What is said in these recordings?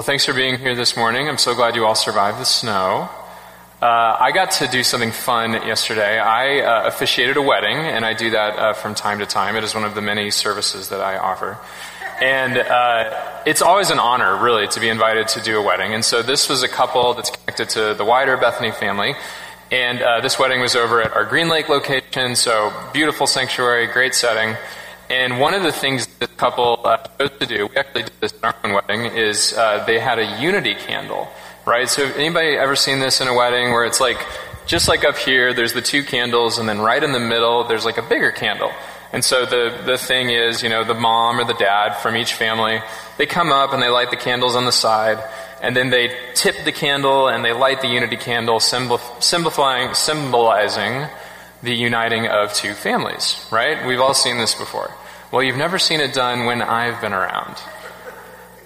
Well, thanks for being here this morning. I'm so glad you all survived the snow. Uh, I got to do something fun yesterday. I uh, officiated a wedding, and I do that uh, from time to time. It is one of the many services that I offer. And uh, it's always an honor, really, to be invited to do a wedding. And so this was a couple that's connected to the wider Bethany family. And uh, this wedding was over at our Green Lake location, so beautiful sanctuary, great setting. And one of the things this couple uh, chose to do, we actually did this in our own wedding, is uh, they had a unity candle, right? So anybody ever seen this in a wedding where it's like, just like up here, there's the two candles, and then right in the middle, there's like a bigger candle. And so the, the thing is, you know, the mom or the dad from each family, they come up and they light the candles on the side, and then they tip the candle and they light the unity candle, symbol, symbolizing, symbolizing the uniting of two families, right? We've all seen this before. Well, you've never seen it done when I've been around.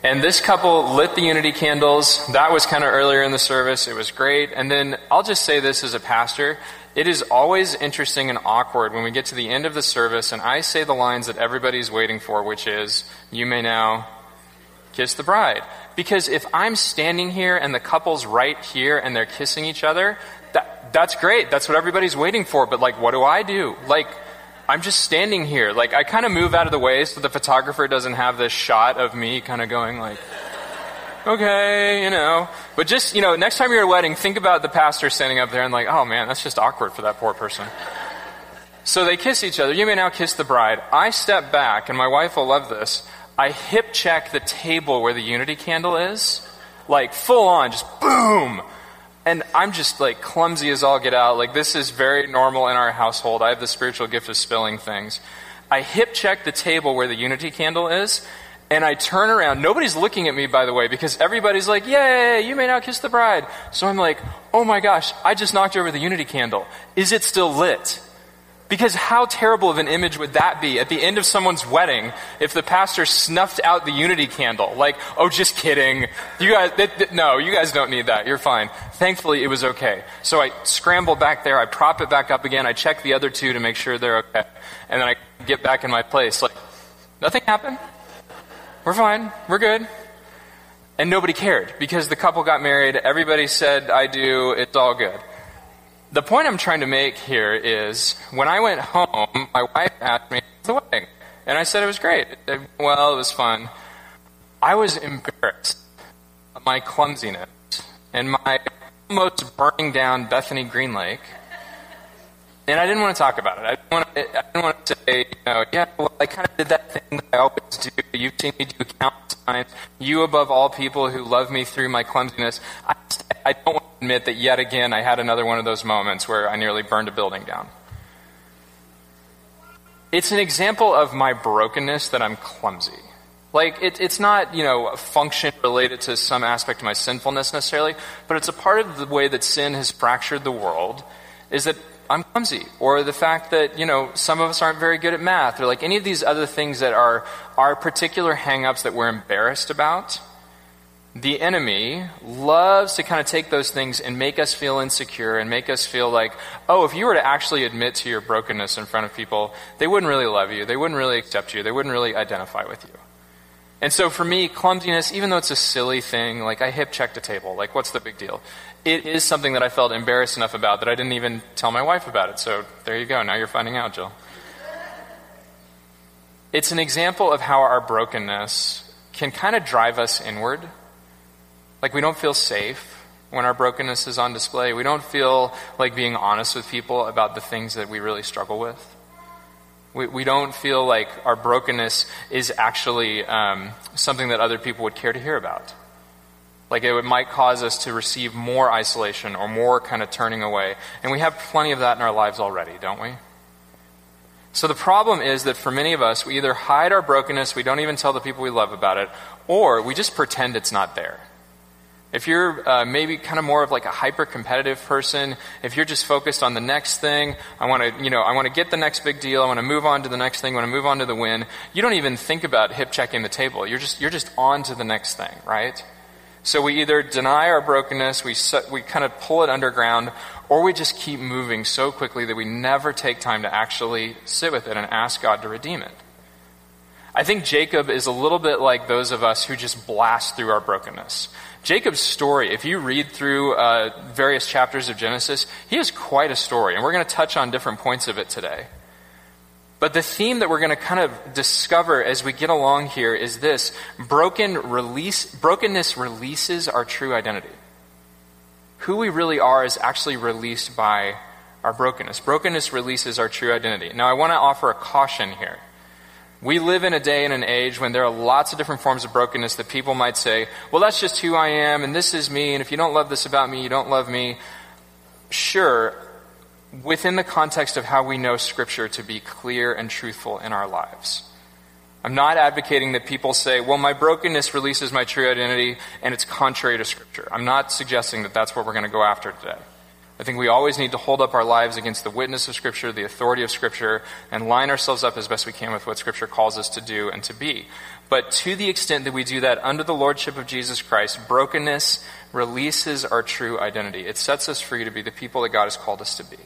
And this couple lit the unity candles. That was kind of earlier in the service. It was great. And then I'll just say this as a pastor. It is always interesting and awkward when we get to the end of the service and I say the lines that everybody's waiting for, which is, you may now kiss the bride. Because if I'm standing here and the couple's right here and they're kissing each other, that's great. That's what everybody's waiting for. But like, what do I do? Like, I'm just standing here. Like, I kind of move out of the way so the photographer doesn't have this shot of me kind of going like, okay, you know. But just, you know, next time you're at a wedding, think about the pastor standing up there and like, oh man, that's just awkward for that poor person. So they kiss each other. You may now kiss the bride. I step back, and my wife will love this. I hip check the table where the unity candle is. Like, full on, just boom! And I'm just like clumsy as all get out. Like this is very normal in our household. I have the spiritual gift of spilling things. I hip check the table where the unity candle is, and I turn around. Nobody's looking at me, by the way, because everybody's like, Yay, you may now kiss the bride. So I'm like, Oh my gosh, I just knocked over the unity candle. Is it still lit? Because how terrible of an image would that be at the end of someone's wedding if the pastor snuffed out the unity candle? Like, oh, just kidding. You guys, th- th- no, you guys don't need that. You're fine. Thankfully, it was okay. So I scramble back there. I prop it back up again. I check the other two to make sure they're okay. And then I get back in my place. Like, nothing happened. We're fine. We're good. And nobody cared because the couple got married. Everybody said, I do. It's all good. The point I'm trying to make here is when I went home, my wife asked me the wedding. And I said it was great. Well, it was fun. I was embarrassed of my clumsiness and my almost burning down Bethany Green Lake. And I didn't want to talk about it. I didn't want to, I didn't want to say, you know, yeah, well, I kind of did that thing that I always do. You've seen me do countless times. You, above all people who love me through my clumsiness. I, I don't want to admit that yet again I had another one of those moments where I nearly burned a building down. It's an example of my brokenness that I'm clumsy. Like, it, it's not, you know, a function related to some aspect of my sinfulness necessarily, but it's a part of the way that sin has fractured the world, is that I'm clumsy. Or the fact that, you know, some of us aren't very good at math, or like any of these other things that are our particular hangups that we're embarrassed about the enemy loves to kind of take those things and make us feel insecure and make us feel like, oh, if you were to actually admit to your brokenness in front of people, they wouldn't really love you. They wouldn't really accept you. They wouldn't really identify with you. And so for me, clumsiness, even though it's a silly thing, like I hip checked a table, like what's the big deal? It is something that I felt embarrassed enough about that I didn't even tell my wife about it. So there you go. Now you're finding out, Jill. It's an example of how our brokenness can kind of drive us inward like we don't feel safe when our brokenness is on display. We don't feel like being honest with people about the things that we really struggle with. We, we don't feel like our brokenness is actually um, something that other people would care to hear about. Like it might cause us to receive more isolation or more kind of turning away. And we have plenty of that in our lives already, don't we? So the problem is that for many of us, we either hide our brokenness, we don't even tell the people we love about it, or we just pretend it's not there. If you're uh, maybe kind of more of like a hyper competitive person, if you're just focused on the next thing, I want to, you know, I want to get the next big deal, I want to move on to the next thing, I want to move on to the win. You don't even think about hip checking the table. You're just, you're just on to the next thing, right? So we either deny our brokenness, we, we kind of pull it underground, or we just keep moving so quickly that we never take time to actually sit with it and ask God to redeem it. I think Jacob is a little bit like those of us who just blast through our brokenness. Jacob's story, if you read through uh, various chapters of Genesis, he has quite a story, and we're going to touch on different points of it today. But the theme that we're going to kind of discover as we get along here is this broken release, brokenness releases our true identity. Who we really are is actually released by our brokenness. Brokenness releases our true identity. Now, I want to offer a caution here. We live in a day and an age when there are lots of different forms of brokenness that people might say, well, that's just who I am, and this is me, and if you don't love this about me, you don't love me. Sure, within the context of how we know Scripture to be clear and truthful in our lives. I'm not advocating that people say, well, my brokenness releases my true identity and it's contrary to Scripture. I'm not suggesting that that's what we're going to go after today. I think we always need to hold up our lives against the witness of Scripture, the authority of Scripture, and line ourselves up as best we can with what Scripture calls us to do and to be. But to the extent that we do that under the Lordship of Jesus Christ, brokenness releases our true identity. It sets us free to be the people that God has called us to be.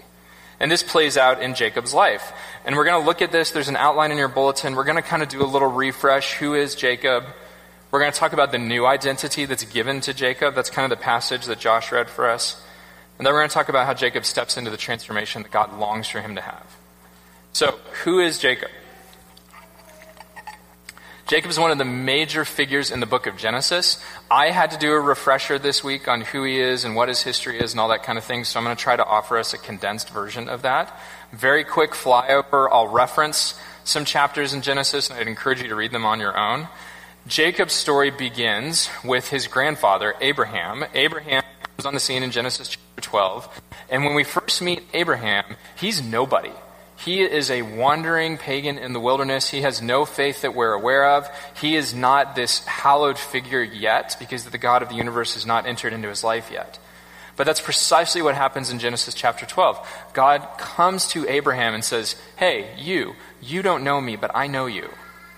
And this plays out in Jacob's life. And we're going to look at this. There's an outline in your bulletin. We're going to kind of do a little refresh. Who is Jacob? We're going to talk about the new identity that's given to Jacob. That's kind of the passage that Josh read for us. And then we're going to talk about how Jacob steps into the transformation that God longs for him to have. So, who is Jacob? Jacob is one of the major figures in the book of Genesis. I had to do a refresher this week on who he is and what his history is and all that kind of thing, so I'm going to try to offer us a condensed version of that. Very quick flyover. I'll reference some chapters in Genesis, and I'd encourage you to read them on your own. Jacob's story begins with his grandfather, Abraham. Abraham was on the scene in Genesis chapter 12. And when we first meet Abraham, he's nobody. He is a wandering pagan in the wilderness. He has no faith that we're aware of. He is not this hallowed figure yet because the God of the universe has not entered into his life yet. But that's precisely what happens in Genesis chapter 12. God comes to Abraham and says, Hey, you, you don't know me, but I know you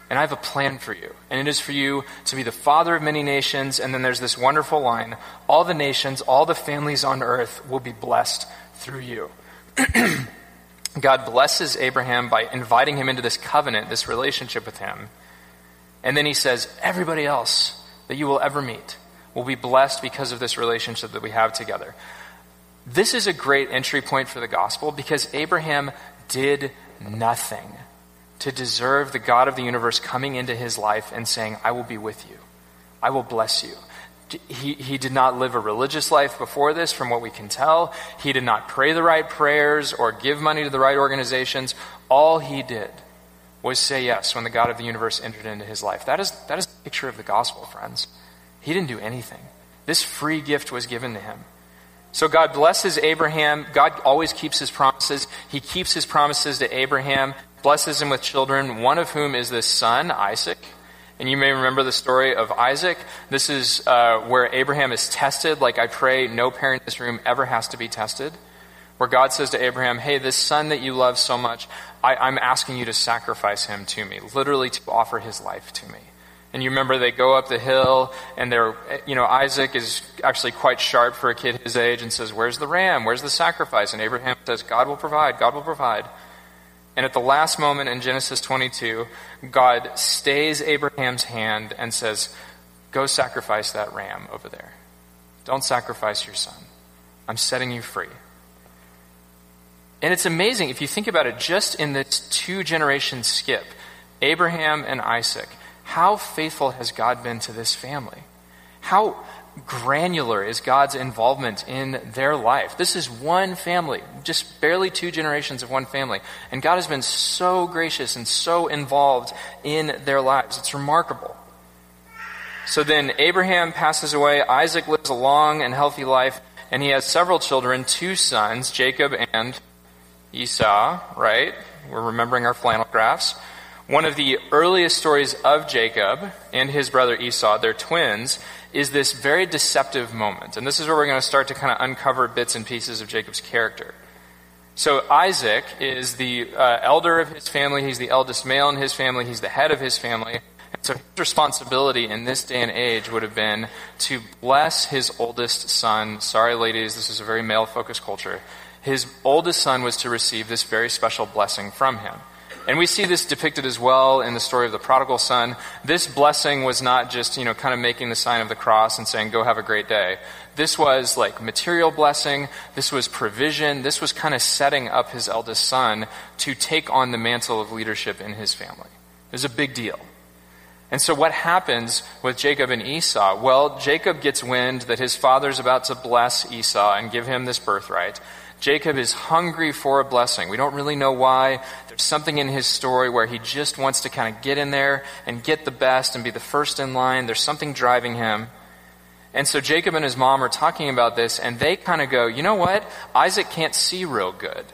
and I have a plan for you. And it is for you to be the father of many nations. And then there's this wonderful line all the nations, all the families on earth will be blessed through you. God blesses Abraham by inviting him into this covenant, this relationship with him. And then he says, everybody else that you will ever meet will be blessed because of this relationship that we have together. This is a great entry point for the gospel because Abraham did nothing to deserve the God of the universe coming into his life and saying, I will be with you. I will bless you. He, he did not live a religious life before this, from what we can tell. He did not pray the right prayers or give money to the right organizations. All he did was say yes when the God of the universe entered into his life. That is, that is a picture of the gospel, friends. He didn't do anything. This free gift was given to him. So God blesses Abraham. God always keeps his promises. He keeps his promises to Abraham blesses him with children, one of whom is this son, Isaac. And you may remember the story of Isaac. This is uh, where Abraham is tested, like I pray no parent in this room ever has to be tested. Where God says to Abraham, Hey, this son that you love so much, I, I'm asking you to sacrifice him to me, literally to offer his life to me. And you remember they go up the hill, and they're, you know, Isaac is actually quite sharp for a kid his age and says, Where's the ram? Where's the sacrifice? And Abraham says, God will provide, God will provide. And at the last moment in Genesis 22, God stays Abraham's hand and says, Go sacrifice that ram over there. Don't sacrifice your son. I'm setting you free. And it's amazing if you think about it, just in this two generation skip, Abraham and Isaac, how faithful has God been to this family? How granular is God's involvement in their life. This is one family, just barely two generations of one family. And God has been so gracious and so involved in their lives. It's remarkable. So then Abraham passes away, Isaac lives a long and healthy life, and he has several children, two sons, Jacob and Esau, right? We're remembering our flannel graphs. One of the earliest stories of Jacob and his brother Esau, they're twins, is this very deceptive moment. And this is where we're going to start to kind of uncover bits and pieces of Jacob's character. So Isaac is the uh, elder of his family. He's the eldest male in his family. He's the head of his family. And so his responsibility in this day and age would have been to bless his oldest son. Sorry, ladies, this is a very male focused culture. His oldest son was to receive this very special blessing from him. And we see this depicted as well in the story of the prodigal son. This blessing was not just, you know, kind of making the sign of the cross and saying, go have a great day. This was like material blessing. This was provision. This was kind of setting up his eldest son to take on the mantle of leadership in his family. It was a big deal. And so, what happens with Jacob and Esau? Well, Jacob gets wind that his father's about to bless Esau and give him this birthright. Jacob is hungry for a blessing. We don't really know why. There's something in his story where he just wants to kind of get in there and get the best and be the first in line. There's something driving him. And so Jacob and his mom are talking about this, and they kind of go, you know what? Isaac can't see real good.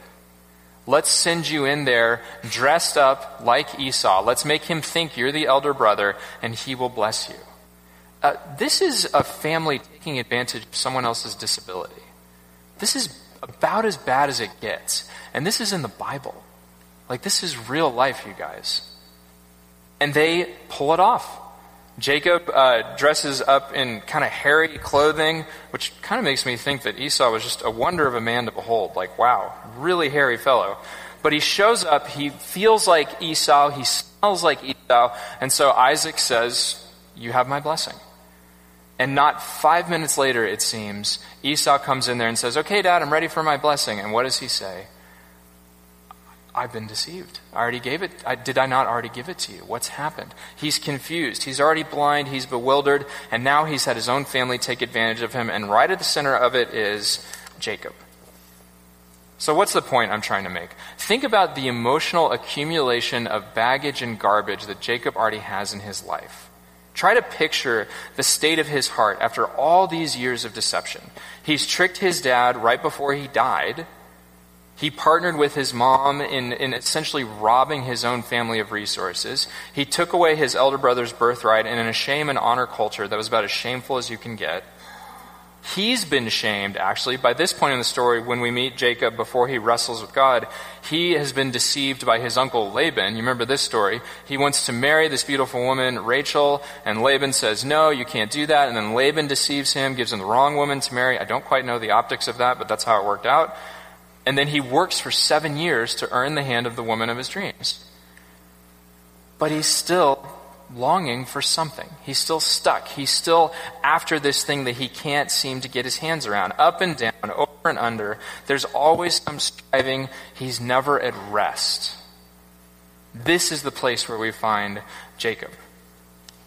Let's send you in there dressed up like Esau. Let's make him think you're the elder brother, and he will bless you. Uh, this is a family taking advantage of someone else's disability. This is about as bad as it gets. And this is in the Bible. Like, this is real life, you guys. And they pull it off. Jacob uh, dresses up in kind of hairy clothing, which kind of makes me think that Esau was just a wonder of a man to behold. Like, wow, really hairy fellow. But he shows up, he feels like Esau, he smells like Esau, and so Isaac says, You have my blessing. And not five minutes later, it seems, Esau comes in there and says, Okay, Dad, I'm ready for my blessing. And what does he say? I've been deceived. I already gave it. I, did I not already give it to you? What's happened? He's confused. He's already blind. He's bewildered. And now he's had his own family take advantage of him. And right at the center of it is Jacob. So, what's the point I'm trying to make? Think about the emotional accumulation of baggage and garbage that Jacob already has in his life. Try to picture the state of his heart after all these years of deception. He's tricked his dad right before he died he partnered with his mom in, in essentially robbing his own family of resources. He took away his elder brother's birthright, in a shame and honor culture that was about as shameful as you can get, he's been shamed, actually. By this point in the story, when we meet Jacob before he wrestles with God, he has been deceived by his uncle Laban. You remember this story. He wants to marry this beautiful woman, Rachel, and Laban says, No, you can't do that. And then Laban deceives him, gives him the wrong woman to marry. I don't quite know the optics of that, but that's how it worked out. And then he works for seven years to earn the hand of the woman of his dreams. But he's still longing for something. He's still stuck. He's still after this thing that he can't seem to get his hands around. Up and down, over and under. There's always some striving. He's never at rest. This is the place where we find Jacob.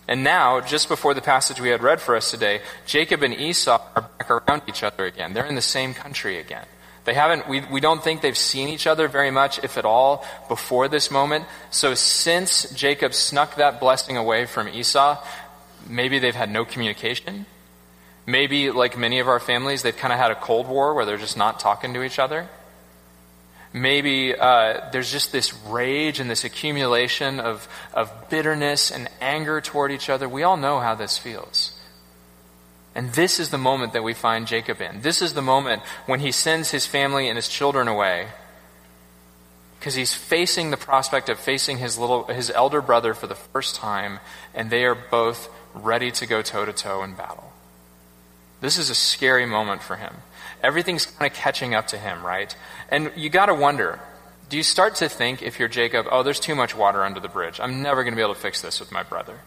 And now, just before the passage we had read for us today, Jacob and Esau are back around each other again. They're in the same country again. They haven't, we, we don't think they've seen each other very much, if at all, before this moment. So since Jacob snuck that blessing away from Esau, maybe they've had no communication. Maybe, like many of our families, they've kind of had a Cold War where they're just not talking to each other. Maybe uh, there's just this rage and this accumulation of, of bitterness and anger toward each other. We all know how this feels. And this is the moment that we find Jacob in. This is the moment when he sends his family and his children away because he's facing the prospect of facing his little his elder brother for the first time and they are both ready to go toe to toe in battle. This is a scary moment for him. Everything's kind of catching up to him, right? And you got to wonder, do you start to think if you're Jacob, oh, there's too much water under the bridge. I'm never going to be able to fix this with my brother.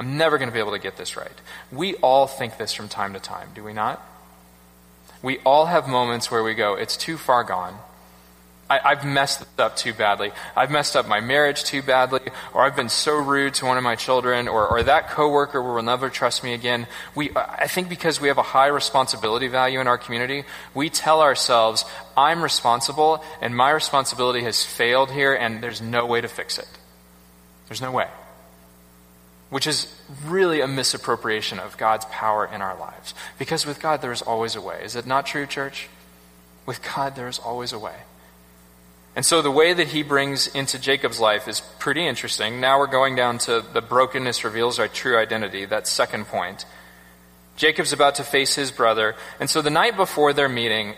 I'm never going to be able to get this right. We all think this from time to time, do we not? We all have moments where we go, it's too far gone. I, have messed up too badly. I've messed up my marriage too badly, or I've been so rude to one of my children, or, or that coworker will never trust me again. We, I think because we have a high responsibility value in our community, we tell ourselves, I'm responsible, and my responsibility has failed here, and there's no way to fix it. There's no way which is really a misappropriation of God's power in our lives. Because with God, there is always a way. Is it not true, church? With God, there is always a way. And so the way that he brings into Jacob's life is pretty interesting. Now we're going down to the brokenness reveals our true identity, that second point. Jacob's about to face his brother. And so the night before their meeting,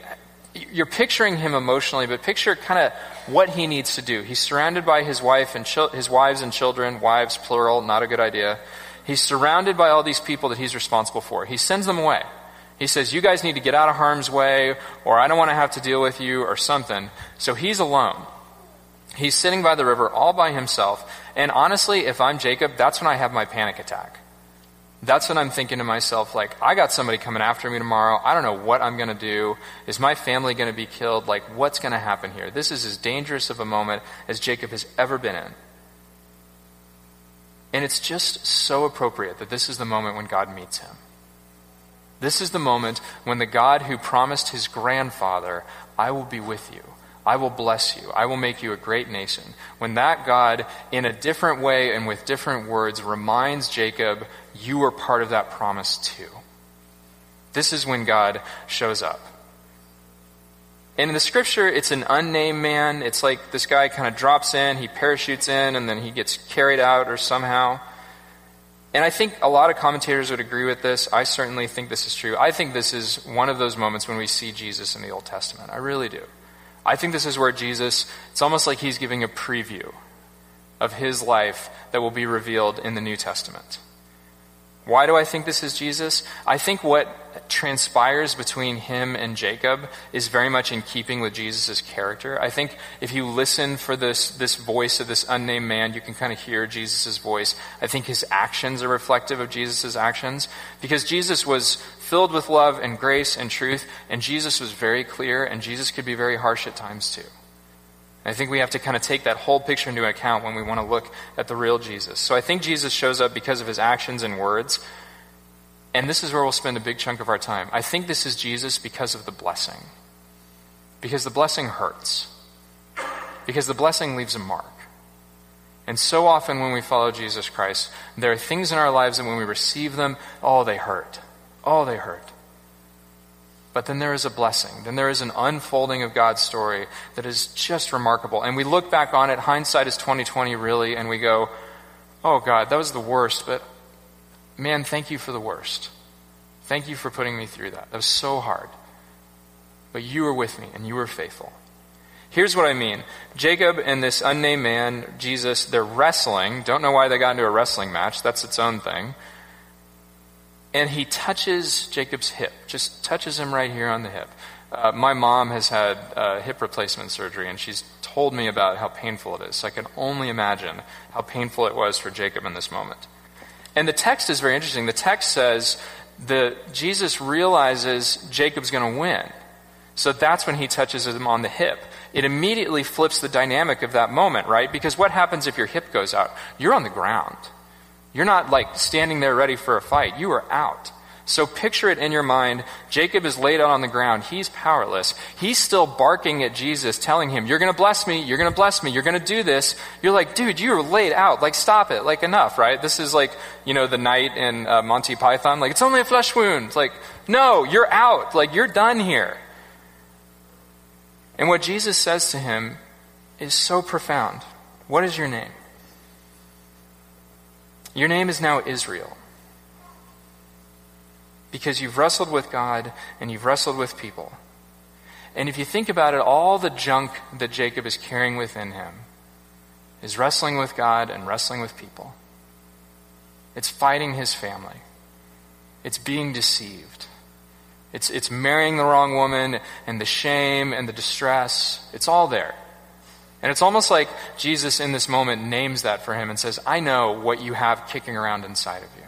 you're picturing him emotionally, but picture kind of what he needs to do. He's surrounded by his wife and his wives and children, wives plural, not a good idea. He's surrounded by all these people that he's responsible for. He sends them away. He says, "You guys need to get out of harm's way, or I don't want to have to deal with you, or something." So he's alone. He's sitting by the river all by himself. And honestly, if I'm Jacob, that's when I have my panic attack. That's when I'm thinking to myself, like, I got somebody coming after me tomorrow. I don't know what I'm going to do. Is my family going to be killed? Like, what's going to happen here? This is as dangerous of a moment as Jacob has ever been in. And it's just so appropriate that this is the moment when God meets him. This is the moment when the God who promised his grandfather, I will be with you. I will bless you. I will make you a great nation. When that God, in a different way and with different words, reminds Jacob, you are part of that promise too. This is when God shows up. And in the scripture, it's an unnamed man. It's like this guy kind of drops in, he parachutes in, and then he gets carried out or somehow. And I think a lot of commentators would agree with this. I certainly think this is true. I think this is one of those moments when we see Jesus in the Old Testament. I really do. I think this is where Jesus, it's almost like he's giving a preview of his life that will be revealed in the New Testament. Why do I think this is Jesus? I think what transpires between him and Jacob is very much in keeping with Jesus' character. I think if you listen for this, this voice of this unnamed man, you can kind of hear Jesus' voice. I think his actions are reflective of Jesus' actions because Jesus was filled with love and grace and truth, and Jesus was very clear, and Jesus could be very harsh at times too. I think we have to kind of take that whole picture into account when we want to look at the real Jesus. So I think Jesus shows up because of his actions and words. And this is where we'll spend a big chunk of our time. I think this is Jesus because of the blessing. Because the blessing hurts. Because the blessing leaves a mark. And so often when we follow Jesus Christ, there are things in our lives that when we receive them, oh, they hurt. Oh, they hurt. But then there is a blessing. Then there is an unfolding of God's story that is just remarkable. And we look back on it, hindsight is 2020 really, and we go, "Oh God, that was the worst, but man, thank you for the worst. Thank you for putting me through that. That was so hard. But you were with me and you were faithful." Here's what I mean. Jacob and this unnamed man, Jesus, they're wrestling. Don't know why they got into a wrestling match. That's its own thing and he touches Jacob's hip, just touches him right here on the hip. Uh, my mom has had uh, hip replacement surgery, and she's told me about how painful it is. So I can only imagine how painful it was for Jacob in this moment. And the text is very interesting. The text says that Jesus realizes Jacob's going to win. So that's when he touches him on the hip. It immediately flips the dynamic of that moment, right? Because what happens if your hip goes out? You're on the ground. You're not like standing there ready for a fight. You are out. So picture it in your mind. Jacob is laid out on the ground. He's powerless. He's still barking at Jesus, telling him, You're going to bless me. You're going to bless me. You're going to do this. You're like, Dude, you're laid out. Like, stop it. Like, enough, right? This is like, you know, the knight in uh, Monty Python. Like, it's only a flesh wound. Like, no, you're out. Like, you're done here. And what Jesus says to him is so profound. What is your name? Your name is now Israel. Because you've wrestled with God and you've wrestled with people. And if you think about it, all the junk that Jacob is carrying within him is wrestling with God and wrestling with people. It's fighting his family. It's being deceived. It's, it's marrying the wrong woman and the shame and the distress. It's all there. And it's almost like Jesus in this moment names that for him and says, I know what you have kicking around inside of you.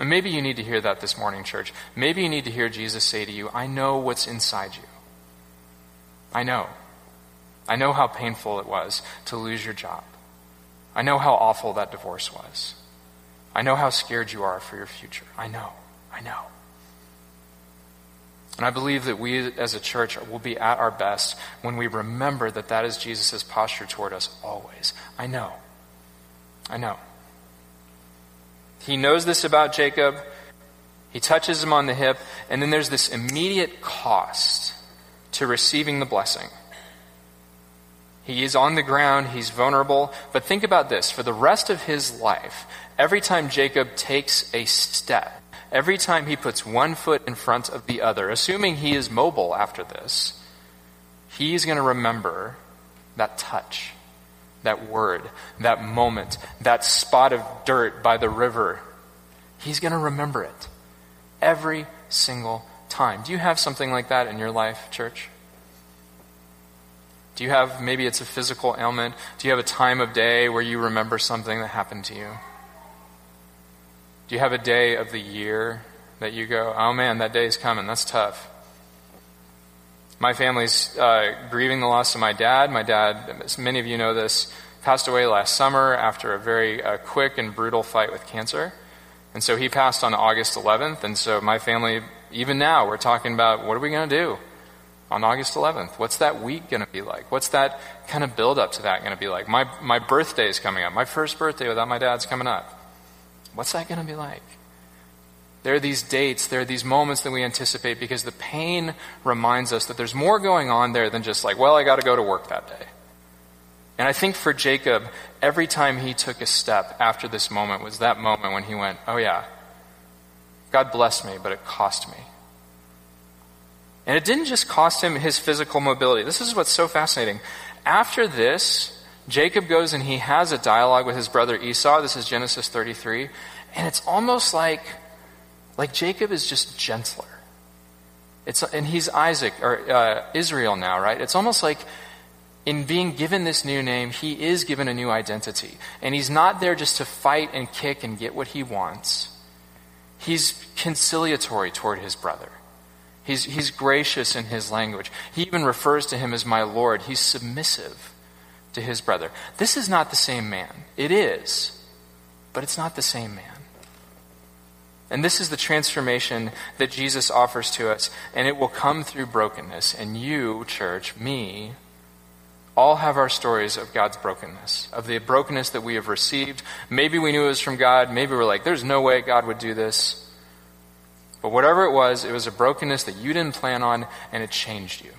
And maybe you need to hear that this morning, church. Maybe you need to hear Jesus say to you, I know what's inside you. I know. I know how painful it was to lose your job. I know how awful that divorce was. I know how scared you are for your future. I know. I know. And I believe that we as a church will be at our best when we remember that that is Jesus' posture toward us always. I know. I know. He knows this about Jacob. He touches him on the hip, and then there's this immediate cost to receiving the blessing. He is on the ground, he's vulnerable, but think about this. For the rest of his life, every time Jacob takes a step, every time he puts one foot in front of the other, assuming he is mobile after this, he's going to remember that touch, that word, that moment, that spot of dirt by the river. He's going to remember it every single time. Do you have something like that in your life, church? Do you have, maybe it's a physical ailment? Do you have a time of day where you remember something that happened to you? Do you have a day of the year that you go, oh man, that day is coming, that's tough? My family's uh, grieving the loss of my dad. My dad, as many of you know this, passed away last summer after a very uh, quick and brutal fight with cancer. And so he passed on August 11th. And so my family, even now, we're talking about what are we going to do? on August 11th? What's that week going to be like? What's that kind of build up to that going to be like? My, my birthday is coming up. My first birthday without my dad's coming up. What's that going to be like? There are these dates, there are these moments that we anticipate because the pain reminds us that there's more going on there than just like, well, I got to go to work that day. And I think for Jacob, every time he took a step after this moment was that moment when he went, oh yeah, God blessed me, but it cost me. And it didn't just cost him his physical mobility. This is what's so fascinating. After this, Jacob goes and he has a dialogue with his brother Esau. This is Genesis 33. And it's almost like, like Jacob is just gentler. It's, and he's Isaac, or uh, Israel now, right? It's almost like in being given this new name, he is given a new identity. And he's not there just to fight and kick and get what he wants. He's conciliatory toward his brother. He's, he's gracious in his language. He even refers to him as my Lord. He's submissive to his brother. This is not the same man. It is, but it's not the same man. And this is the transformation that Jesus offers to us, and it will come through brokenness. And you, church, me, all have our stories of God's brokenness, of the brokenness that we have received. Maybe we knew it was from God. Maybe we're like, there's no way God would do this. But whatever it was, it was a brokenness that you didn't plan on, and it changed you.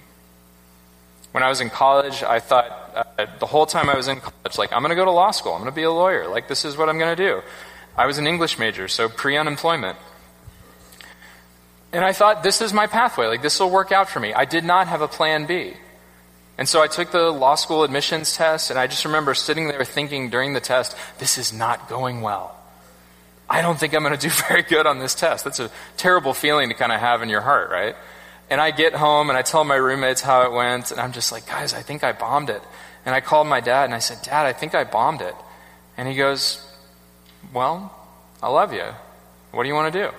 When I was in college, I thought uh, the whole time I was in college, like, I'm going to go to law school. I'm going to be a lawyer. Like, this is what I'm going to do. I was an English major, so pre unemployment. And I thought, this is my pathway. Like, this will work out for me. I did not have a plan B. And so I took the law school admissions test, and I just remember sitting there thinking during the test, this is not going well. I don't think I'm going to do very good on this test. That's a terrible feeling to kind of have in your heart, right? And I get home and I tell my roommates how it went, and I'm just like, guys, I think I bombed it. And I called my dad and I said, Dad, I think I bombed it. And he goes, Well, I love you. What do you want to do?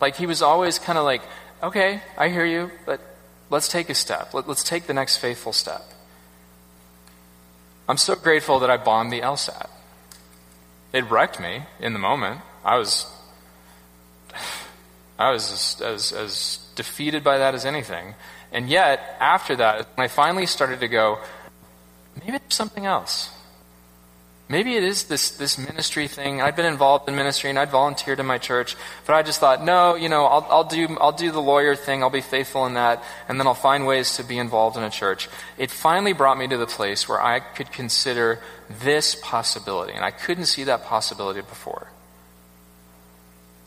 Like, he was always kind of like, Okay, I hear you, but let's take a step. Let, us take the next faithful step. I'm so grateful that I bombed the LSAT. It wrecked me in the moment. I was, I was as, as, as defeated by that as anything. And yet, after that, when I finally started to go, maybe there's something else. Maybe it is this, this ministry thing. I'd been involved in ministry and I'd volunteered in my church, but I just thought, no, you know, I'll, I'll, do, I'll do the lawyer thing. I'll be faithful in that, and then I'll find ways to be involved in a church. It finally brought me to the place where I could consider this possibility, and I couldn't see that possibility before.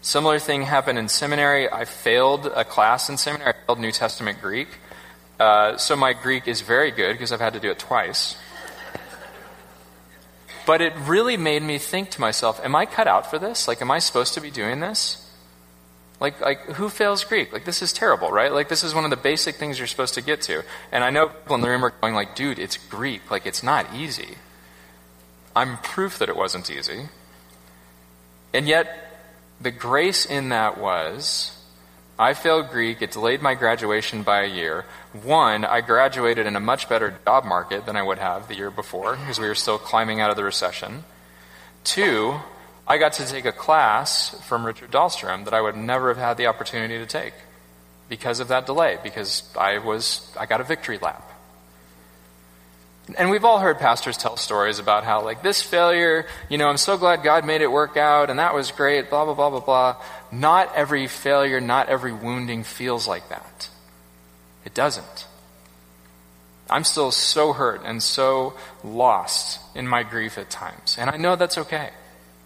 Similar thing happened in seminary. I failed a class in seminary. I failed New Testament Greek. Uh, so my Greek is very good because I've had to do it twice. But it really made me think to myself, am I cut out for this? Like, am I supposed to be doing this? Like, like who fails Greek? Like, this is terrible, right? Like, this is one of the basic things you're supposed to get to. And I know people in the room are going like, dude, it's Greek. Like, it's not easy. I'm proof that it wasn't easy. And yet, the grace in that was I failed Greek. It delayed my graduation by a year. One, I graduated in a much better job market than I would have the year before because we were still climbing out of the recession. Two, I got to take a class from Richard Dahlstrom that I would never have had the opportunity to take because of that delay, because I was I got a victory lap. And we've all heard pastors tell stories about how, like, this failure, you know, I'm so glad God made it work out, and that was great, blah, blah, blah, blah, blah. Not every failure, not every wounding feels like that. It doesn't. I'm still so hurt and so lost in my grief at times. And I know that's okay.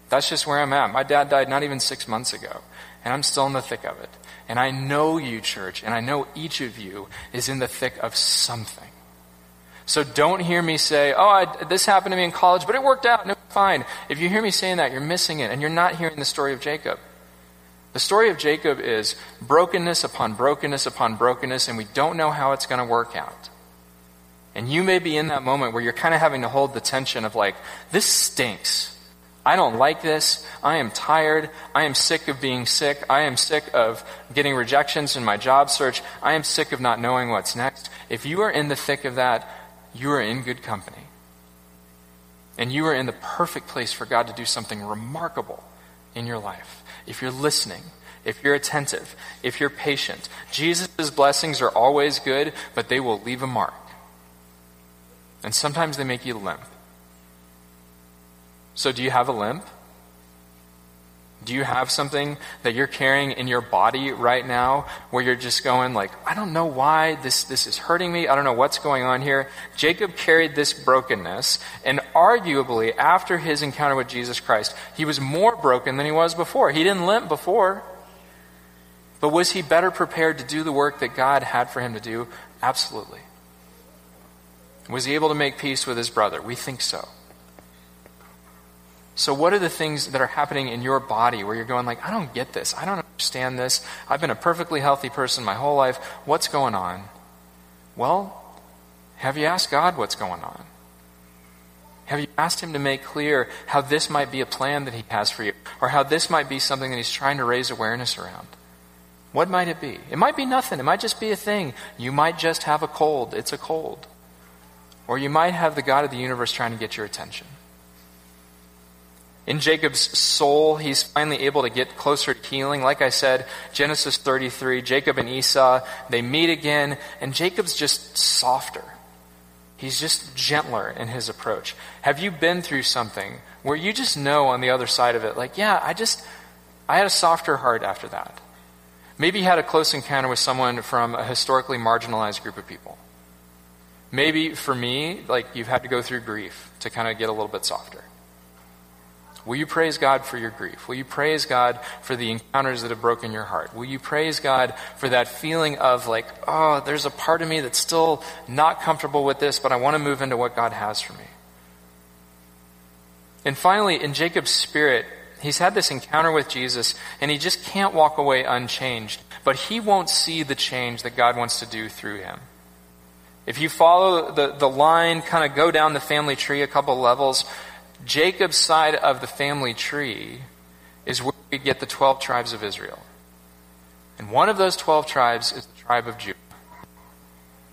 That's just where I'm at. My dad died not even six months ago, and I'm still in the thick of it. And I know you, church, and I know each of you is in the thick of something. So don't hear me say, oh, I, this happened to me in college, but it worked out. No, fine. If you hear me saying that, you're missing it, and you're not hearing the story of Jacob. The story of Jacob is brokenness upon brokenness upon brokenness, and we don't know how it's going to work out. And you may be in that moment where you're kind of having to hold the tension of like, this stinks. I don't like this. I am tired. I am sick of being sick. I am sick of getting rejections in my job search. I am sick of not knowing what's next. If you are in the thick of that, you are in good company. And you are in the perfect place for God to do something remarkable in your life. If you're listening, if you're attentive, if you're patient. Jesus' blessings are always good, but they will leave a mark. And sometimes they make you limp. So, do you have a limp? Do you have something that you're carrying in your body right now where you're just going like, I don't know why this, this is hurting me. I don't know what's going on here. Jacob carried this brokenness, and arguably, after his encounter with Jesus Christ, he was more broken than he was before. He didn't limp before. But was he better prepared to do the work that God had for him to do? Absolutely. Was he able to make peace with his brother? We think so. So, what are the things that are happening in your body where you're going, like, I don't get this. I don't understand this. I've been a perfectly healthy person my whole life. What's going on? Well, have you asked God what's going on? Have you asked Him to make clear how this might be a plan that He has for you, or how this might be something that He's trying to raise awareness around? What might it be? It might be nothing. It might just be a thing. You might just have a cold. It's a cold. Or you might have the God of the universe trying to get your attention. In Jacob's soul, he's finally able to get closer to healing. Like I said, Genesis 33, Jacob and Esau, they meet again, and Jacob's just softer. He's just gentler in his approach. Have you been through something where you just know on the other side of it, like, yeah, I just, I had a softer heart after that? Maybe you had a close encounter with someone from a historically marginalized group of people. Maybe for me, like, you've had to go through grief to kind of get a little bit softer. Will you praise God for your grief? Will you praise God for the encounters that have broken your heart? Will you praise God for that feeling of like, oh, there's a part of me that's still not comfortable with this, but I want to move into what God has for me? And finally, in Jacob's spirit, he's had this encounter with Jesus, and he just can't walk away unchanged. But he won't see the change that God wants to do through him. If you follow the, the line, kind of go down the family tree a couple levels, Jacob's side of the family tree is where we get the 12 tribes of Israel. And one of those 12 tribes is the tribe of Judah.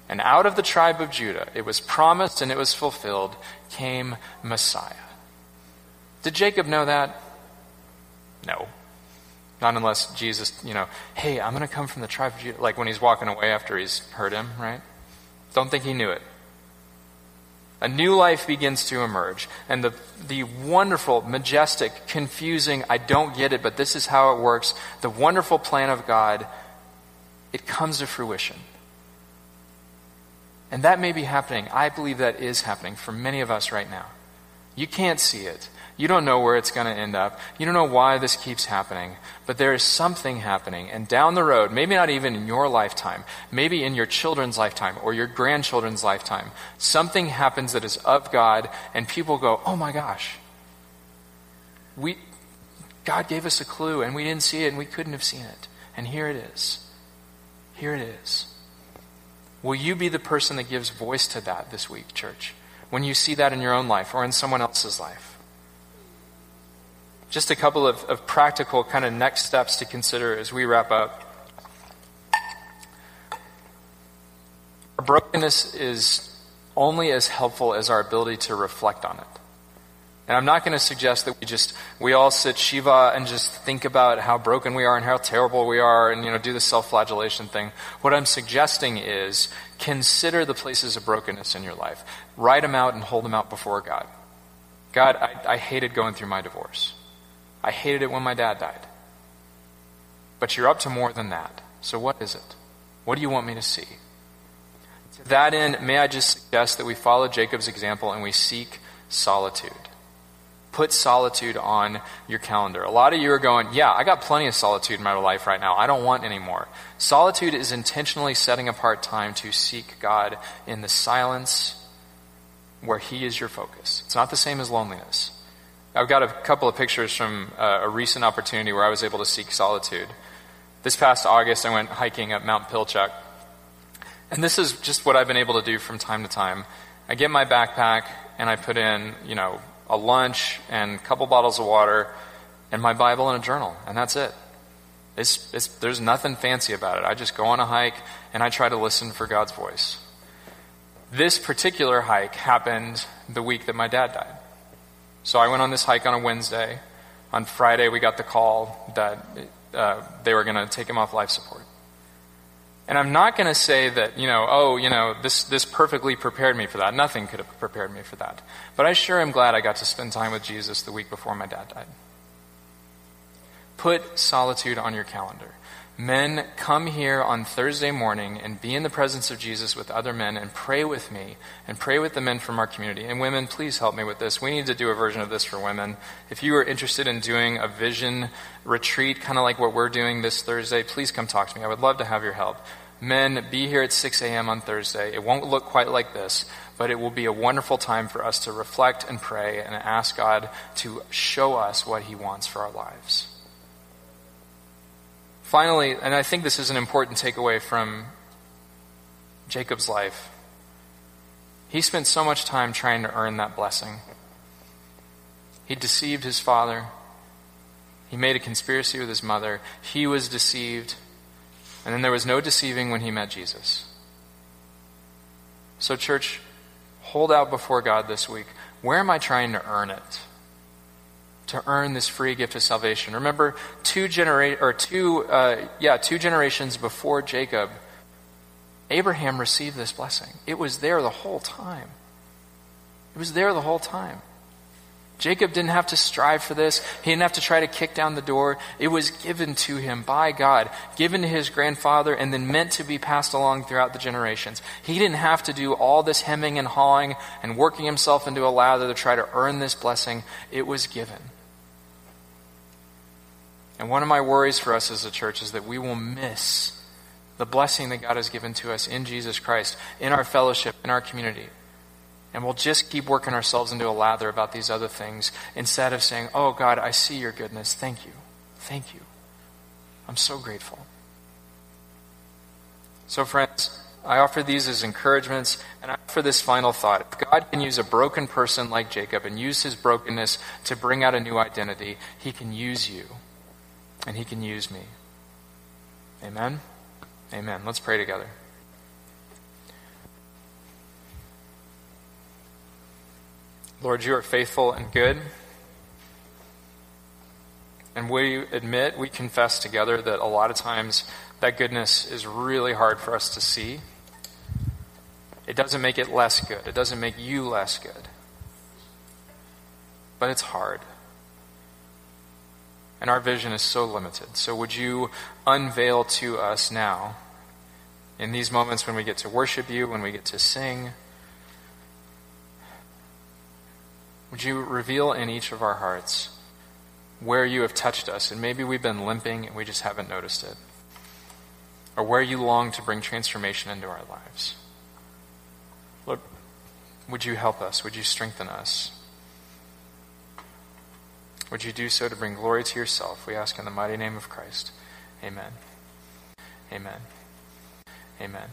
And out of the tribe of Judah, it was promised and it was fulfilled, came Messiah. Did Jacob know that? No. Not unless Jesus, you know, hey, I'm going to come from the tribe of Judah. Like when he's walking away after he's heard him, right? Don't think he knew it. A new life begins to emerge. And the, the wonderful, majestic, confusing, I don't get it, but this is how it works, the wonderful plan of God, it comes to fruition. And that may be happening. I believe that is happening for many of us right now. You can't see it. You don't know where it's going to end up. You don't know why this keeps happening. But there is something happening. And down the road, maybe not even in your lifetime, maybe in your children's lifetime or your grandchildren's lifetime, something happens that is of God, and people go, oh my gosh. We, God gave us a clue, and we didn't see it, and we couldn't have seen it. And here it is. Here it is. Will you be the person that gives voice to that this week, church? When you see that in your own life or in someone else's life? Just a couple of, of practical kind of next steps to consider as we wrap up. Our brokenness is only as helpful as our ability to reflect on it. And I'm not going to suggest that we just we all sit Shiva and just think about how broken we are and how terrible we are and you know do the self-flagellation thing. What I'm suggesting is consider the places of brokenness in your life. Write them out and hold them out before God. God, I, I hated going through my divorce. I hated it when my dad died. But you're up to more than that. So what is it? What do you want me to see? To that end, may I just suggest that we follow Jacob's example and we seek solitude. Put solitude on your calendar. A lot of you are going, Yeah, I got plenty of solitude in my life right now. I don't want any more. Solitude is intentionally setting apart time to seek God in the silence where He is your focus. It's not the same as loneliness. I've got a couple of pictures from uh, a recent opportunity where I was able to seek solitude. This past August, I went hiking up Mount Pilchuck. And this is just what I've been able to do from time to time. I get my backpack and I put in, you know, a lunch and a couple bottles of water and my Bible and a journal, and that's it. It's, it's, there's nothing fancy about it. I just go on a hike and I try to listen for God's voice. This particular hike happened the week that my dad died. So I went on this hike on a Wednesday. On Friday, we got the call that uh, they were going to take him off life support. And I'm not going to say that, you know, oh, you know, this, this perfectly prepared me for that. Nothing could have prepared me for that. But I sure am glad I got to spend time with Jesus the week before my dad died. Put solitude on your calendar. Men, come here on Thursday morning and be in the presence of Jesus with other men and pray with me and pray with the men from our community. And women, please help me with this. We need to do a version of this for women. If you are interested in doing a vision retreat, kind of like what we're doing this Thursday, please come talk to me. I would love to have your help. Men, be here at 6 a.m. on Thursday. It won't look quite like this, but it will be a wonderful time for us to reflect and pray and ask God to show us what He wants for our lives. Finally, and I think this is an important takeaway from Jacob's life, he spent so much time trying to earn that blessing. He deceived his father. He made a conspiracy with his mother. He was deceived. And then there was no deceiving when he met Jesus. So, church, hold out before God this week. Where am I trying to earn it? To earn this free gift of salvation. Remember, two genera- or two, uh, yeah, two generations before Jacob, Abraham received this blessing. It was there the whole time. It was there the whole time. Jacob didn't have to strive for this. He didn't have to try to kick down the door. It was given to him by God, given to his grandfather, and then meant to be passed along throughout the generations. He didn't have to do all this hemming and hawing and working himself into a lather to try to earn this blessing. It was given. And one of my worries for us as a church is that we will miss the blessing that God has given to us in Jesus Christ, in our fellowship, in our community. And we'll just keep working ourselves into a lather about these other things instead of saying, Oh, God, I see your goodness. Thank you. Thank you. I'm so grateful. So, friends, I offer these as encouragements, and I offer this final thought. If God can use a broken person like Jacob and use his brokenness to bring out a new identity, he can use you and He can use me. Amen? Amen. Let's pray together. Lord, you are faithful and good. And we admit, we confess together that a lot of times that goodness is really hard for us to see. It doesn't make it less good, it doesn't make you less good. But it's hard. And our vision is so limited. So would you unveil to us now, in these moments when we get to worship you, when we get to sing, would you reveal in each of our hearts where you have touched us? And maybe we've been limping and we just haven't noticed it. Or where you long to bring transformation into our lives. Lord, would you help us? Would you strengthen us? Would you do so to bring glory to yourself? We ask in the mighty name of Christ. Amen. Amen. Amen.